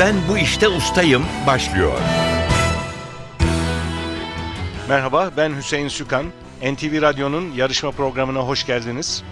Ben bu işte ustayım başlıyor. Merhaba, ben Hüseyin Sükan. NTV Radyo'nun yarışma programına hoş geldiniz.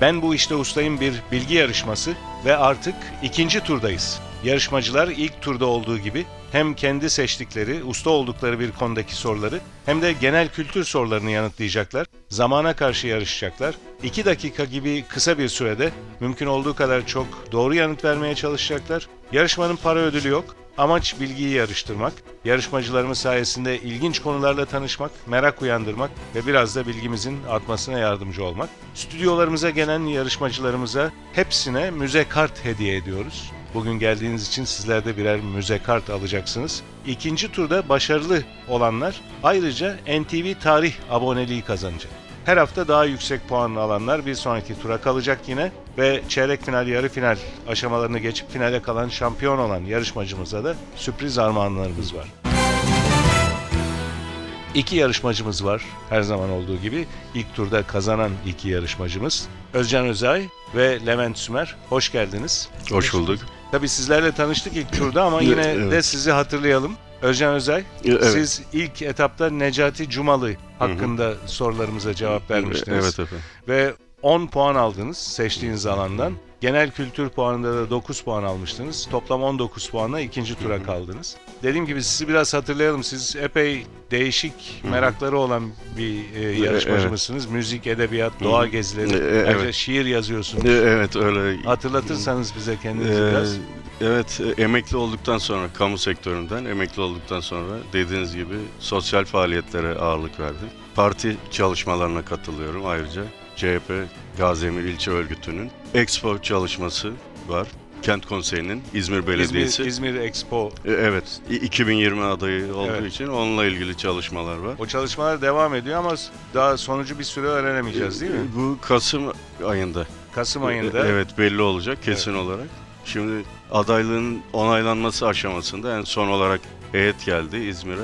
Ben bu işte ustayım bir bilgi yarışması ve artık ikinci turdayız. Yarışmacılar ilk turda olduğu gibi hem kendi seçtikleri, usta oldukları bir konudaki soruları hem de genel kültür sorularını yanıtlayacaklar. Zamana karşı yarışacaklar. 2 dakika gibi kısa bir sürede mümkün olduğu kadar çok doğru yanıt vermeye çalışacaklar. Yarışmanın para ödülü yok. Amaç bilgiyi yarıştırmak, yarışmacılarımız sayesinde ilginç konularla tanışmak, merak uyandırmak ve biraz da bilgimizin artmasına yardımcı olmak. Stüdyolarımıza gelen yarışmacılarımıza hepsine müze kart hediye ediyoruz. Bugün geldiğiniz için sizler de birer müze kart alacaksınız. İkinci turda başarılı olanlar ayrıca NTV Tarih aboneliği kazanacak. Her hafta daha yüksek puanlı alanlar bir sonraki tura kalacak yine ve çeyrek final, yarı final aşamalarını geçip finale kalan şampiyon olan yarışmacımıza da sürpriz armağanlarımız var. İki yarışmacımız var her zaman olduğu gibi. İlk turda kazanan iki yarışmacımız Özcan Özay ve Levent Sümer. Hoş geldiniz. Hoş bulduk. Tabii sizlerle tanıştık ilk turda ama yine Evet. de sizi hatırlayalım. Özcan Özay, Evet. siz ilk etapta Necati Cumalı hakkında sorularımıza cevap vermiştiniz. Evet efendim. Ve 10 puan aldınız seçtiğiniz alandan. Genel kültür puanında da 9 puan almıştınız. Toplam 19 puanla ikinci tura kaldınız. Dediğim gibi sizi biraz hatırlayalım. Siz epey değişik merakları olan bir e, yarışmacımızsınız. Müzik, edebiyat, doğa gezileri. E, e, Ayrıca evet. şiir yazıyorsunuz. E, Evet öyle. Hatırlatırsanız bize kendinizi biraz. evet emekli olduktan sonra kamu sektöründen emekli olduktan sonra dediğiniz gibi sosyal faaliyetlere ağırlık verdim. Parti çalışmalarına katılıyorum ayrıca. CHP Gazemir İlçe Örgütü'nün Expo çalışması var. Kent Konseyi'nin İzmir Belediyesi. İzmir, İzmir Expo. E, Evet, i- 2020 adayı olduğu Evet. için onunla ilgili çalışmalar var. O çalışmalar devam ediyor ama daha sonucu bir süre öğrenemeyeceğiz değil mi? Bu Kasım ayında. Kasım ayında. Evet belli olacak kesin olarak. Şimdi adaylığın onaylanması aşamasında en son olarak heyet geldi İzmir'e.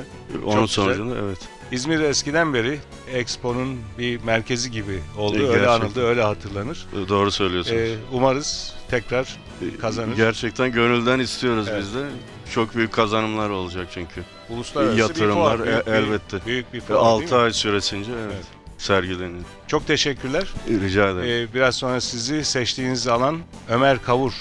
Onun güzel. sonucunda evet. İzmir eskiden beri Expo'nun bir merkezi gibi oldu. E, öyle anıldı, öyle hatırlanır. Doğru söylüyorsunuz. Ee, umarız tekrar kazanır. Gerçekten gönülden istiyoruz Evet. biz de. Çok büyük kazanımlar olacak çünkü. uluslararası yatırımlar, bir fuar. Büyük e- bir- elbette. Büyük bir Ve fuar değil 6 mi? ay süresince evet, Evet. sergileniyor. Çok teşekkürler. Rica ederim. Ee, biraz sonra sizi seçtiğiniz alan Ömer Kavur e,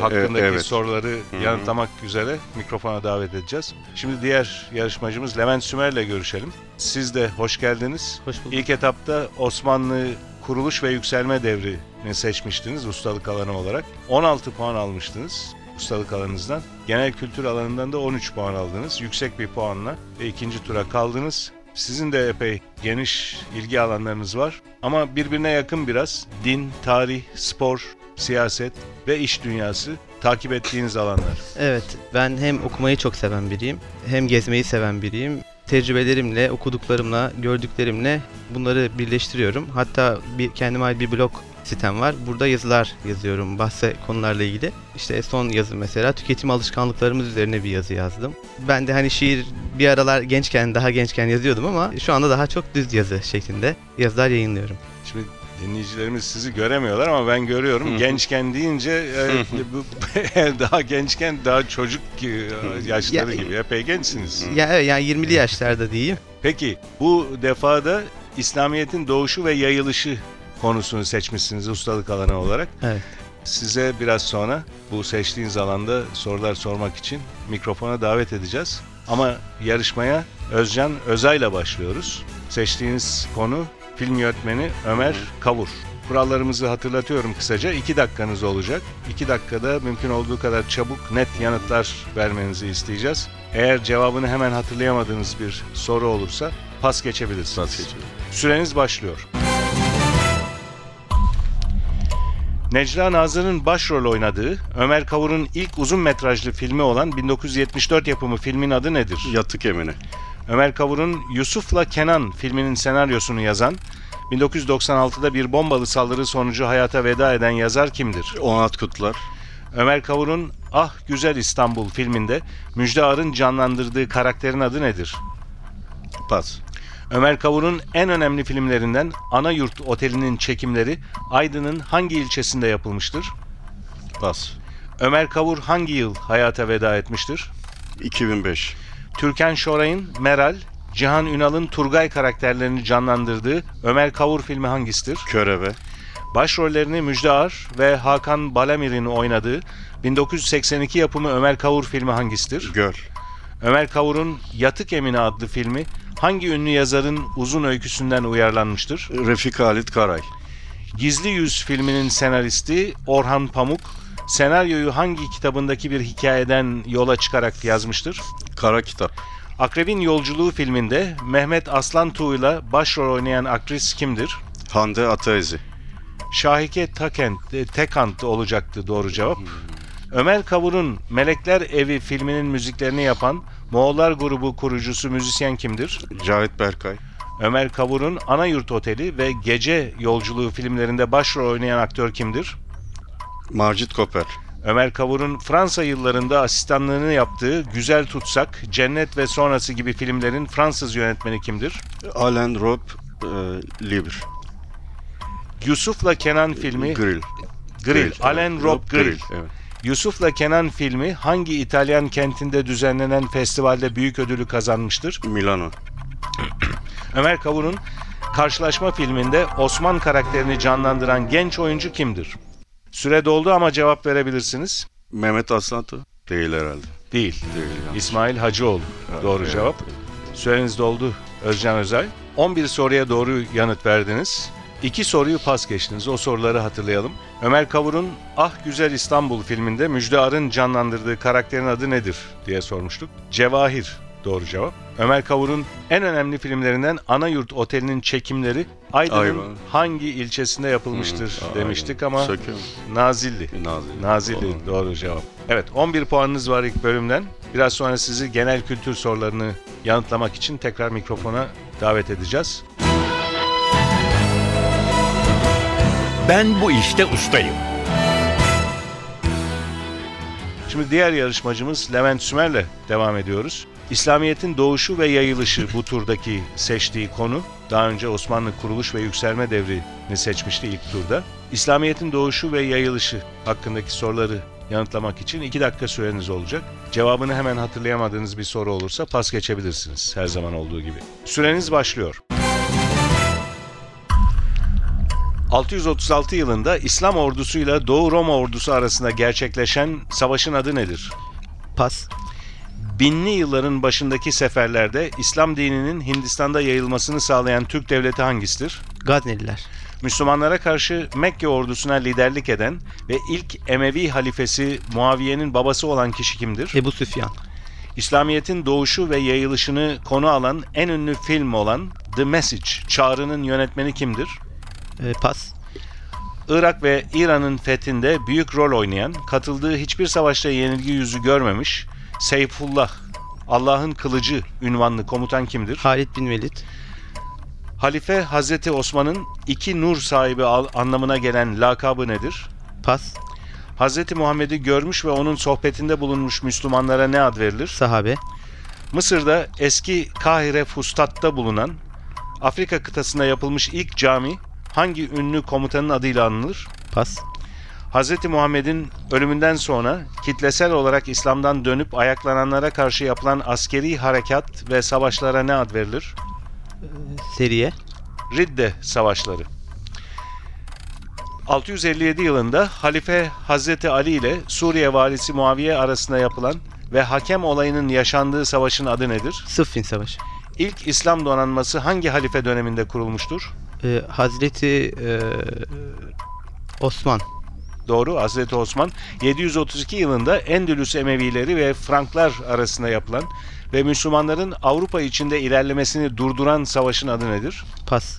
hakkındaki evet. soruları yanıtlamak üzere mikrofona davet edeceğiz. Şimdi diğer yarışmacımız Levent Sümer'le görüşelim. Siz de hoş geldiniz. Hoş bulduk. İlk etapta Osmanlı kuruluş ve yükselme devrini seçmiştiniz ustalık alanı olarak. 16 puan almıştınız ustalık alanınızdan. Genel kültür alanından da 13 puan aldınız. Yüksek bir puanla ve ikinci tura kaldınız. Sizin de epey geniş ilgi alanlarınız var ama birbirine yakın biraz. Din, tarih, spor, siyaset ve iş dünyası takip ettiğiniz alanlar. Evet, ben hem okumayı çok seven biriyim, hem gezmeyi seven biriyim. Tecrübelerimle, okuduklarımla, gördüklerimle bunları birleştiriyorum. Hatta bir kendime ait bir blog sitem var. Burada yazılar yazıyorum bahse konularla ilgili. İşte son yazı mesela tüketim alışkanlıklarımız üzerine bir yazı yazdım. Ben de hani şiir bir aralar gençken, daha gençken yazıyordum ama şu anda daha çok düz yazı şeklinde yazılar yayınlıyorum. Şimdi dinleyicilerimiz sizi göremiyorlar ama ben görüyorum. Gençken deyince e, bu, daha gençken daha çocuk e, yaşları Ya- gibi epey gençsiniz. Ya evet, yani 20'li yaşlarda diyeyim. Peki bu defada İslamiyet'in doğuşu ve yayılışı konusunu seçmişsiniz ustalık alanı olarak. Evet. Size biraz sonra bu seçtiğiniz alanda sorular sormak için mikrofona davet edeceğiz. Ama yarışmaya Özcan Özay'la başlıyoruz. Seçtiğiniz konu film yönetmeni Ömer Kavur. Kurallarımızı hatırlatıyorum kısaca. 2 dakikanız olacak. 2 dakikada mümkün olduğu kadar çabuk, net yanıtlar vermenizi isteyeceğiz. Eğer cevabını hemen hatırlayamadığınız bir soru olursa pas geçebilirsiniz. Pas geçelim. Süreniz başlıyor. Necla Nazır'ın başrol oynadığı Ömer Kavur'un ilk uzun metrajlı filmi olan 1974 yapımı filmin adı nedir? Yatık Emine. Ömer Kavur'un Yusuf'la Kenan filminin senaryosunu yazan, 1996'da bir bombalı saldırı sonucu hayata veda eden yazar kimdir? Onat Kutlar. Ömer Kavur'un Ah Güzel İstanbul filminde Müjde Ar'ın canlandırdığı karakterin adı nedir? Pas. Ömer Kavur'un en önemli filmlerinden Ana Yurt Oteli'nin çekimleri Aydın'ın hangi ilçesinde yapılmıştır? Pas. Ömer Kavur hangi yıl hayata veda etmiştir? 2005. Türkan Şoray'ın Meral, Cihan Ünal'ın Turgay karakterlerini canlandırdığı Ömer Kavur filmi hangisidir? Körebe. Başrollerini Müjde Ar ve Hakan Balamir'in oynadığı 1982 yapımı Ömer Kavur filmi hangisidir? Göl. Ömer Kavur'un Yatık Emine adlı filmi hangi ünlü yazarın uzun öyküsünden uyarlanmıştır? Refik Halit Karay. Gizli Yüz filminin senaristi Orhan Pamuk, senaryoyu hangi kitabındaki bir hikayeden yola çıkarak yazmıştır? Kara Kitap. Akrebin Yolculuğu filminde Mehmet Aslan Tuğ'yla başrol oynayan aktris kimdir? Hande Ataezi. Şahike Takent, e, Tekant olacaktı doğru cevap. Ömer Kavur'un Melekler Evi filminin müziklerini yapan Moğollar grubu kurucusu müzisyen kimdir? Cahit Berkay. Ömer Kavur'un Anayurt Oteli ve Gece Yolculuğu filmlerinde başrol oynayan aktör kimdir? Macit Koper. Ömer Kavur'un Fransa yıllarında asistanlığını yaptığı Güzel Tutsak, Cennet ve Sonrası gibi filmlerin Fransız yönetmeni kimdir? Alain Rob e, Libre. Yusuf'la Kenan filmi Grill. Grill, Alain Rob Grill. Evet. Yusuf'la Kenan filmi hangi İtalyan kentinde düzenlenen festivalde büyük ödülü kazanmıştır? Milano. Ömer Kavur'un Karşılaşma filminde Osman karakterini canlandıran genç oyuncu kimdir? Süre doldu ama cevap verebilirsiniz. Mehmet Aslantu. Değil herhalde. Değil. Değil yani. İsmail Hacıoğlu. Doğru Evet, cevap. Süreniz doldu Özcan Özay. 11 soruya doğru yanıt verdiniz. İki soruyu pas geçtiniz. O soruları hatırlayalım. Ömer Kavur'un Ah Güzel İstanbul filminde Müjde Ar'ın canlandırdığı karakterin adı nedir diye sormuştuk. Cevahir doğru cevap. Ömer Kavur'un en önemli filmlerinden Anayurt Oteli'nin çekimleri Aydın'ın hangi ilçesinde yapılmıştır Hı, demiştik aynen. ama Söküyor mu? Nazilli. Nazilli. Nazilli doğru cevap. Evet 11 puanınız var ilk bölümden. Biraz sonra sizi genel kültür sorularını yanıtlamak için tekrar mikrofona davet edeceğiz. Ben bu işte ustayım. Şimdi diğer yarışmacımız Levent Sümer'le devam ediyoruz. İslamiyet'in doğuşu ve yayılışı bu turdaki seçtiği konu. Daha önce Osmanlı kuruluş ve yükselme devrini seçmişti ilk turda. İslamiyet'in doğuşu ve yayılışı hakkındaki soruları yanıtlamak için 2 dakika süreniz olacak. Cevabını hemen hatırlayamadığınız bir soru olursa pas geçebilirsiniz her zaman olduğu gibi. Süreniz başlıyor. 636 yılında İslam ordusuyla Doğu Roma ordusu arasında gerçekleşen savaşın adı nedir? Pas. Binli yılların başındaki seferlerde İslam dininin Hindistan'da yayılmasını sağlayan Türk devleti hangisidir? Gazneliler. Müslümanlara karşı Mekke ordusuna liderlik eden ve ilk Emevi halifesi Muaviye'nin babası olan kişi kimdir? Ebu Süfyan. İslamiyet'in doğuşu ve yayılışını konu alan en ünlü film olan The Message, Çağrı'nın yönetmeni kimdir? E, pas. Irak ve İran'ın fethinde büyük rol oynayan, katıldığı hiçbir savaşta yenilgi yüzü görmemiş, Seyfullah, Allah'ın kılıcı ünvanlı komutan kimdir? Halid bin Velid. Halife Hazreti Osman'ın iki nur sahibi anlamına gelen lakabı nedir? Pas. Hazreti Muhammed'i görmüş ve onun sohbetinde bulunmuş Müslümanlara ne ad verilir? Sahabe. Mısır'da eski Kahire Fustat'ta bulunan Afrika kıtasında yapılmış ilk cami hangi ünlü komutanın adıyla anılır? Pas. Hz. Muhammed'in ölümünden sonra kitlesel olarak İslam'dan dönüp ayaklananlara karşı yapılan askeri harekat ve savaşlara ne ad verilir? Seriye. Ridde Savaşları. 657 yılında Halife Hazreti Ali ile Suriye valisi Muaviye arasında yapılan ve hakem olayının yaşandığı savaşın adı nedir? Sıffin Savaşı. İlk İslam donanması hangi halife döneminde kurulmuştur? E, Hazreti e, Osman. Doğru, Hazreti Osman 732 yılında Endülüs Emevileri ve Franklar arasında yapılan ve Müslümanların Avrupa içinde ilerlemesini durduran savaşın adı nedir? Pas.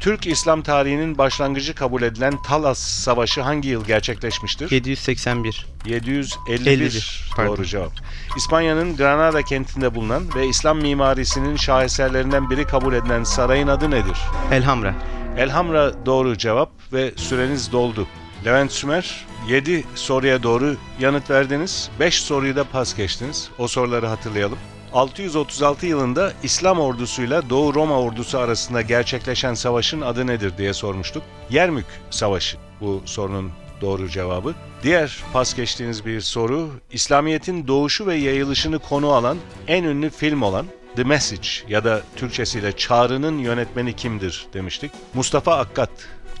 Türk İslam tarihinin başlangıcı kabul edilen Talas Savaşı hangi yıl gerçekleşmiştir? 781. 751. 51, pardon. Doğru cevap. İspanya'nın Granada kentinde bulunan ve İslam mimarisinin şaheserlerinden biri kabul edilen sarayın adı nedir? Elhamra. Elhamra doğru cevap ve süreniz doldu. Levent Sümer 7 soruya doğru yanıt verdiniz. 5 soruyu da pas geçtiniz. O soruları hatırlayalım. 636 yılında İslam ordusuyla Doğu Roma ordusu arasında gerçekleşen savaşın adı nedir diye sormuştuk. Yermük Savaşı bu sorunun doğru cevabı. Diğer pas geçtiğiniz bir soru, İslamiyet'in doğuşu ve yayılışını konu alan en ünlü film olan The Message ya da Türkçesiyle Çağrı'nın yönetmeni kimdir demiştik. Mustafa Akkat.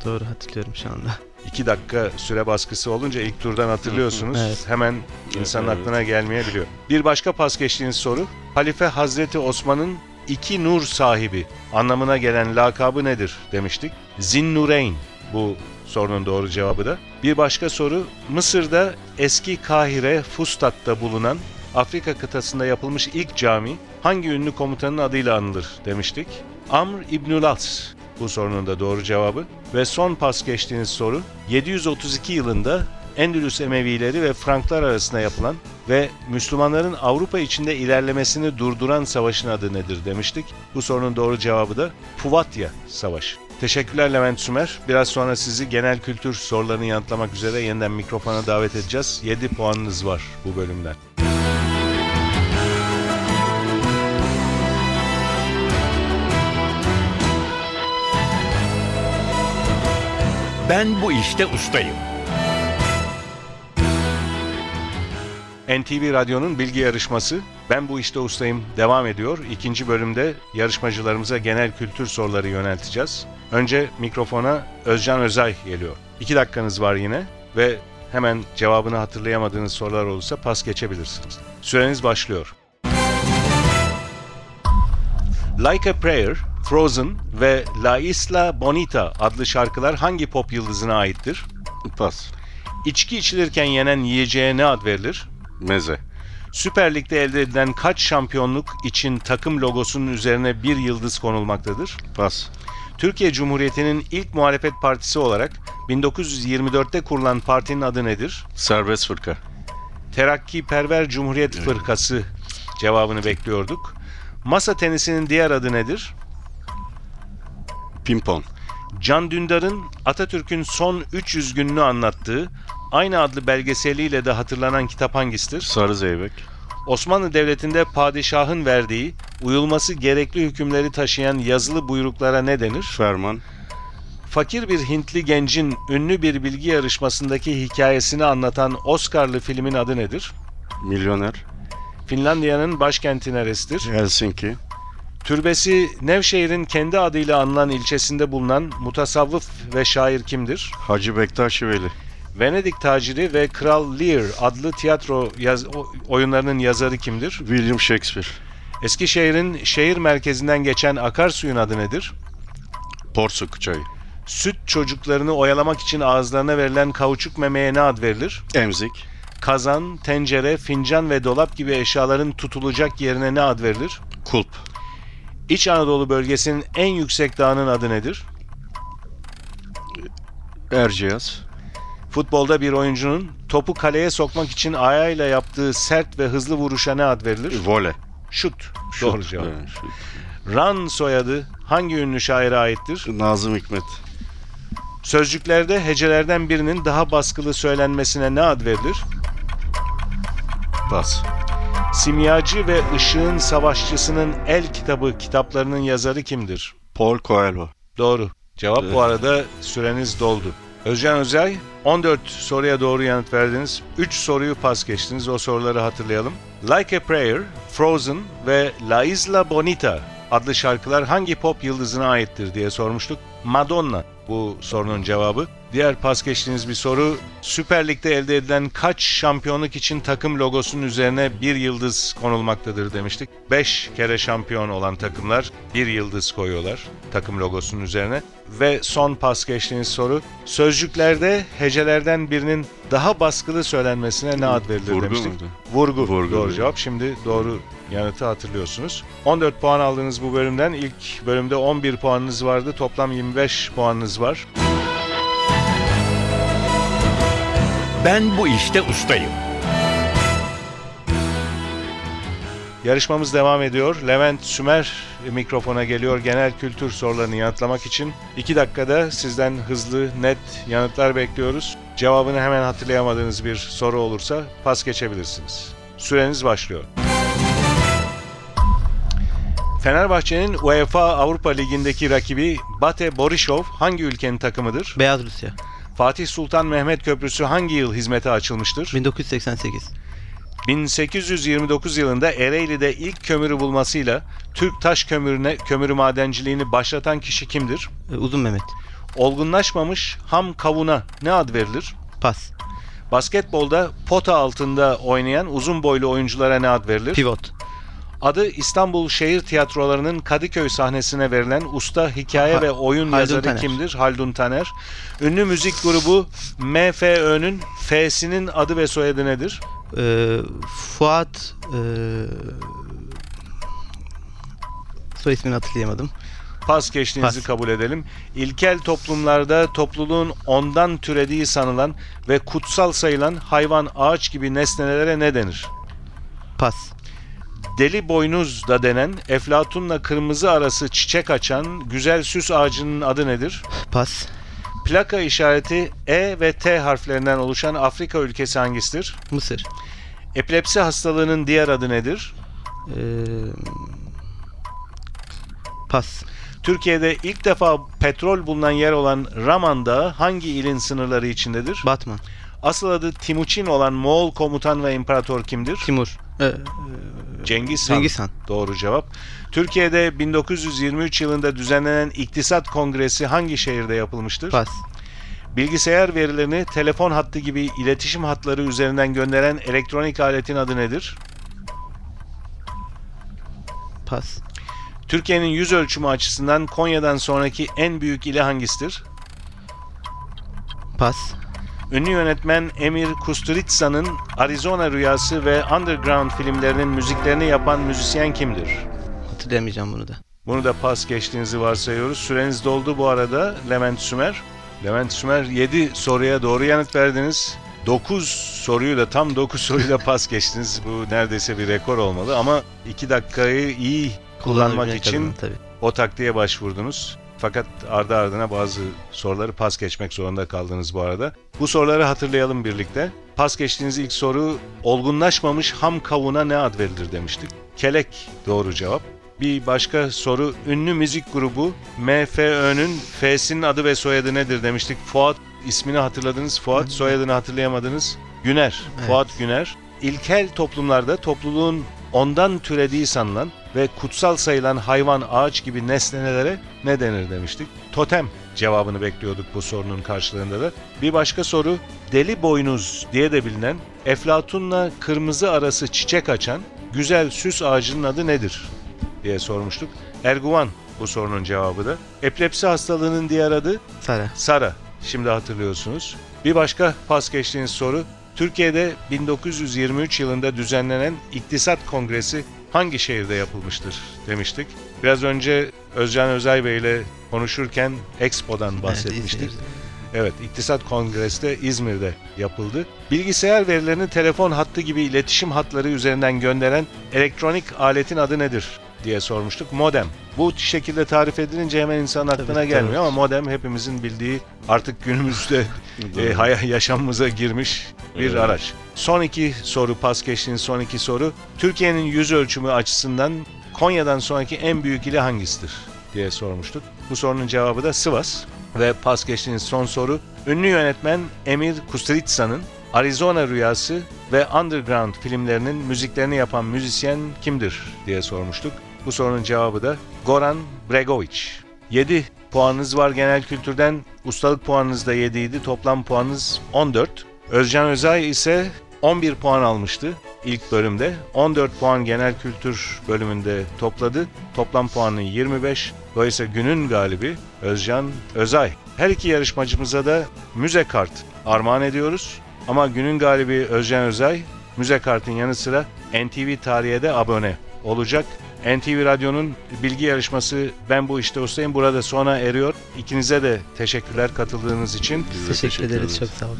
Doğru hatırlıyorum şu anda. 2 dakika süre baskısı olunca ilk turdan hatırlıyorsunuz. Evet. Hemen insanın Evet. aklına gelmeyebiliyor. Bir başka pas geçtiğiniz soru. Halife Hazreti Osman'ın iki nur sahibi anlamına gelen lakabı nedir demiştik. Zinnureyn bu sorunun doğru cevabı da. Bir başka soru. Mısır'da eski Kahire Fustat'ta bulunan Afrika kıtasında yapılmış ilk cami hangi ünlü komutanın adıyla anılır demiştik. Amr İbnül As bu sorunun da doğru cevabı. Ve son pas geçtiğiniz soru 732 yılında Endülüs Emevileri ve Franklar arasında yapılan ve Müslümanların Avrupa içinde ilerlemesini durduran savaşın adı nedir demiştik. Bu sorunun doğru cevabı da Puvatya Savaşı. Teşekkürler Levent Sümer. Biraz sonra sizi genel kültür sorularını yanıtlamak üzere yeniden mikrofona davet edeceğiz. 7 puanınız var bu bölümden. Ben bu işte ustayım. NTV Radyo'nun bilgi yarışması Ben Bu İşte Ustayım devam ediyor. İkinci bölümde yarışmacılarımıza genel kültür soruları yönelteceğiz. Önce mikrofona Özcan Özay geliyor. İki dakikanız var yine ve hemen cevabını hatırlayamadığınız sorular olursa pas geçebilirsiniz. Süreniz başlıyor. Like a Prayer, Frozen ve La Isla Bonita adlı şarkılar hangi pop yıldızına aittir? Pas. İçki içilirken yenen yiyeceğe ne ad verilir? Meze. Süper Lig'de elde edilen kaç şampiyonluk için takım logosunun üzerine bir yıldız konulmaktadır? Pas. Türkiye Cumhuriyeti'nin ilk muhalefet partisi olarak 1924'te kurulan partinin adı nedir? Serbest fırka. Terakkiperver Cumhuriyet Fırkası cevabını bekliyorduk. Masa tenisinin diğer adı nedir? Pimpon. Can Dündar'ın Atatürk'ün son 300 gününü anlattığı aynı adlı belgeseliyle de hatırlanan kitap hangisidir? Sarı zeybek. Osmanlı Devleti'nde padişahın verdiği, uyulması gerekli hükümleri taşıyan yazılı buyruklara ne denir? Ferman. Fakir bir Hintli gencin ünlü bir bilgi yarışmasındaki hikayesini anlatan Oscar'lı filmin adı nedir? Milyoner. Finlandiya'nın başkenti neresidir? Helsinki. Türbesi Nevşehir'in kendi adıyla anılan ilçesinde bulunan mutasavvıf ve şair kimdir? Hacı Bektaş Veli. Venedik taciri ve Kral Lear adlı tiyatro yaz- oyunlarının yazarı kimdir? William Shakespeare. Eskişehir'in şehir merkezinden geçen akarsuyun adı nedir? Porsuk çayı. Süt çocuklarını oyalamak için ağızlarına verilen kauçuk memeye ne ad verilir? Emzik. Kazan, tencere, fincan ve dolap gibi eşyaların tutulacak yerine ne ad verilir? Kulp. İç Anadolu bölgesinin en yüksek dağının adı nedir? Erciyes. Futbolda bir oyuncunun topu kaleye sokmak için ayağıyla yaptığı sert ve hızlı vuruşa ne ad verilir? Vole. Şut. Doğru Şut. cevap. Evet, şut. Ran soyadı hangi ünlü şaire aittir? Nazım Hikmet. Sözcüklerde hecelerden birinin daha baskılı söylenmesine ne ad verilir? Pas. Simyacı ve Işığın Savaşçısının El Kitabı kitaplarının yazarı kimdir? Paul Coelho. Doğru. Cevap bu arada süreniz doldu. Özcan Özay 14 soruya doğru yanıt verdiniz. 3 soruyu pas geçtiniz. O soruları hatırlayalım. Like a Prayer, Frozen ve La Isla Bonita adlı şarkılar hangi pop yıldızına aittir diye sormuştuk. Madonna bu sorunun cevabı. Diğer pas geçtiğiniz bir soru. Süper Lig'de elde edilen kaç şampiyonluk için takım logosunun üzerine bir yıldız konulmaktadır demiştik. 5 kere şampiyon olan takımlar bir yıldız koyuyorlar takım logosunun üzerine. Ve son pas geçtiğiniz soru. Sözcüklerde hecelerden birinin daha baskılı söylenmesine ne ad verilir Vurgu demiştik. muydu? Vurgu. Vurgu, Doğru cevap. Şimdi doğru yanıtı hatırlıyorsunuz. 14 puan aldınız bu bölümden. İlk bölümde 11 puanınız vardı. Toplam 25 puanınız var. Ben bu işte ustayım. Yarışmamız devam ediyor. Levent Sümer mikrofona geliyor genel kültür sorularını yanıtlamak için. 2 dakikada sizden hızlı, net yanıtlar bekliyoruz. Cevabını hemen hatırlayamadığınız bir soru olursa pas geçebilirsiniz. Süreniz başlıyor. Fenerbahçe'nin UEFA Avrupa Ligi'ndeki rakibi Bate Borisov hangi ülkenin takımıdır? Beyaz Rusya. Fatih Sultan Mehmet Köprüsü hangi yıl hizmete açılmıştır? 1988. 1829 yılında Ereğli'de ilk kömürü bulmasıyla Türk taş kömürüne kömürü madenciliğini başlatan kişi kimdir? E, Uzun Mehmet. Olgunlaşmamış ham kavuna ne ad verilir? Pas. Basketbolda pota altında oynayan uzun boylu oyunculara ne ad verilir? Pivot. Adı İstanbul Şehir Tiyatroları'nın Kadıköy sahnesine verilen usta hikaye Ha- ve oyun Haldun yazarı Taner. kimdir? Haldun Taner. Ünlü müzik grubu MFÖ'nün F'sinin adı ve soyadı nedir? E, Fuat e, soy ismini hatırlayamadım. Pas geçtiğinizi Pas. kabul edelim. İlkel toplumlarda topluluğun ondan türediği sanılan ve kutsal sayılan hayvan, ağaç gibi nesnelere ne denir? Pas. Deli boynuz da denen Eflatun'la kırmızı arası çiçek açan güzel süs ağacının adı nedir? Pas. Plaka işareti E ve T harflerinden oluşan Afrika ülkesi hangisidir? Mısır. Epilepsi hastalığının diğer adı nedir? E, pas. Türkiye'de ilk defa petrol bulunan yer olan Raman Dağı hangi ilin sınırları içindedir? Batman. Asıl adı Timuçin olan Moğol komutan ve imparator kimdir? Timur. E, Cengiz Han. Cengiz Han. Doğru cevap. Türkiye'de 1923 yılında düzenlenen İktisat Kongresi hangi şehirde yapılmıştır? Pas. Bilgisayar verilerini telefon hattı gibi iletişim hatları üzerinden gönderen elektronik aletin adı nedir? Pas. Türkiye'nin yüz ölçümü açısından Konya'dan sonraki en büyük ili hangisidir? Pas. Ünlü yönetmen EmirKusturica'nın Arizona Rüyası ve Underground filmlerinin müziklerini yapan müzisyen kimdir? Hatırlayamayacağım bunu da. Bunu da pas geçtiğinizi varsayıyoruz. Süreniz doldu bu arada Levent Sümer. Levent Sümer 7 soruya doğru yanıt verdiniz. 9 soruyu da tam 9 soruyu da pas geçtiniz. Bu neredeyse bir rekor olmalı ama 2 dakikayı iyi kullanmak için tabii. o taktiğe başvurdunuz. Fakat ardı ardına bazı soruları pas geçmek zorunda kaldınız bu arada. Bu soruları hatırlayalım birlikte. Pas geçtiğiniz ilk soru olgunlaşmamış ham kavuna ne ad verilir demiştik. Kelek doğru cevap. Bir başka soru ünlü müzik grubu MFÖ'nün F'sinin adı ve soyadı nedir demiştik. Fuat ismini hatırladınız. Fuat soyadını hatırlayamadınız. Güner. Evet. Fuat Güner. İlkel toplumlarda topluluğun ondan türediği sanılan ve kutsal sayılan hayvan, ağaç gibi nesnelere ne denir demiştik. Totem cevabını bekliyorduk bu sorunun karşılığında da. Bir başka soru deli boynuz diye de bilinen Eflatun'la kırmızı arası çiçek açan güzel süs ağacının adı nedir diye sormuştuk. Erguvan bu sorunun cevabı da. Epilepsi hastalığının diğer adı Sara. Sara. Şimdi hatırlıyorsunuz. Bir başka pas geçtiğiniz soru. Türkiye'de 1923 yılında düzenlenen İktisat Kongresi hangi şehirde yapılmıştır demiştik. Biraz önce Özcan Özay Bey ile konuşurken Expo'dan bahsetmiştik. Evet, Evet, İktisat Kongresi de İzmir'de yapıldı. Bilgisayar verilerini telefon hattı gibi iletişim hatları üzerinden gönderen elektronik aletin adı nedir diye sormuştuk. Modem. Bu şekilde tarif edilince hemen insan aklına Tabii, gelmiyor tabii. ama modem hepimizin bildiği artık günümüzde e, hay- yaşamımıza girmiş bir Evet. araç. Son iki soru pas geçtiğiniz son iki soru. Türkiye'nin yüz ölçümü açısından Konya'dan sonraki en büyük ili hangisidir diye sormuştuk. Bu sorunun cevabı da Sivas. Ve pas geçtiğiniz son soru. Ünlü yönetmen Emir Kusturica'nın Arizona Rüyası ve Underground filmlerinin müziklerini yapan müzisyen kimdir diye sormuştuk. Bu sorunun cevabı da Goran Bregovic. 7 puanınız var genel kültürden. Ustalık puanınız da 7 idi. Toplam puanınız 14. Özcan Özay ise 11 puan almıştı ilk bölümde. 14 puan genel kültür bölümünde topladı. Toplam puanı 25. Dolayısıyla günün galibi Özcan Özay. Her iki yarışmacımıza da müze kart armağan ediyoruz. Ama günün galibi Özcan Özay müze kartın yanı sıra NTV Tarihe de abone olacak. NTV Radyo'nun bilgi yarışması Ben Bu İşte Ustayım burada sona eriyor. İkinize de teşekkürler katıldığınız için. Biz de Teşekkür ederiz. Çok sağ olun.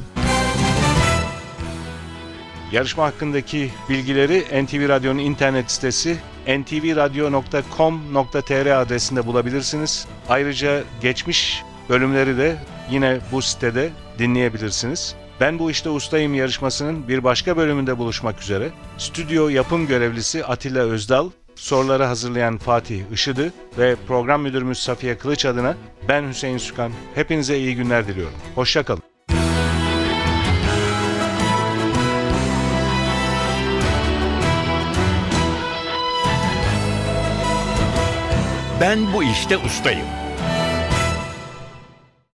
Yarışma hakkındaki bilgileri NTV Radyo'nun internet sitesi ntvradio.com.tr adresinde bulabilirsiniz. Ayrıca geçmiş bölümleri de yine bu sitede dinleyebilirsiniz. Ben bu işte ustayım yarışmasının bir başka bölümünde buluşmak üzere. Stüdyo yapım görevlisi Atilla Özdal, Soruları hazırlayan Fatih Işıdı ve program müdürümüz Safiye Kılıç adına ben Hüseyin Sükan. Hepinize iyi günler diliyorum. Hoşçakalın. Ben bu işte ustayım.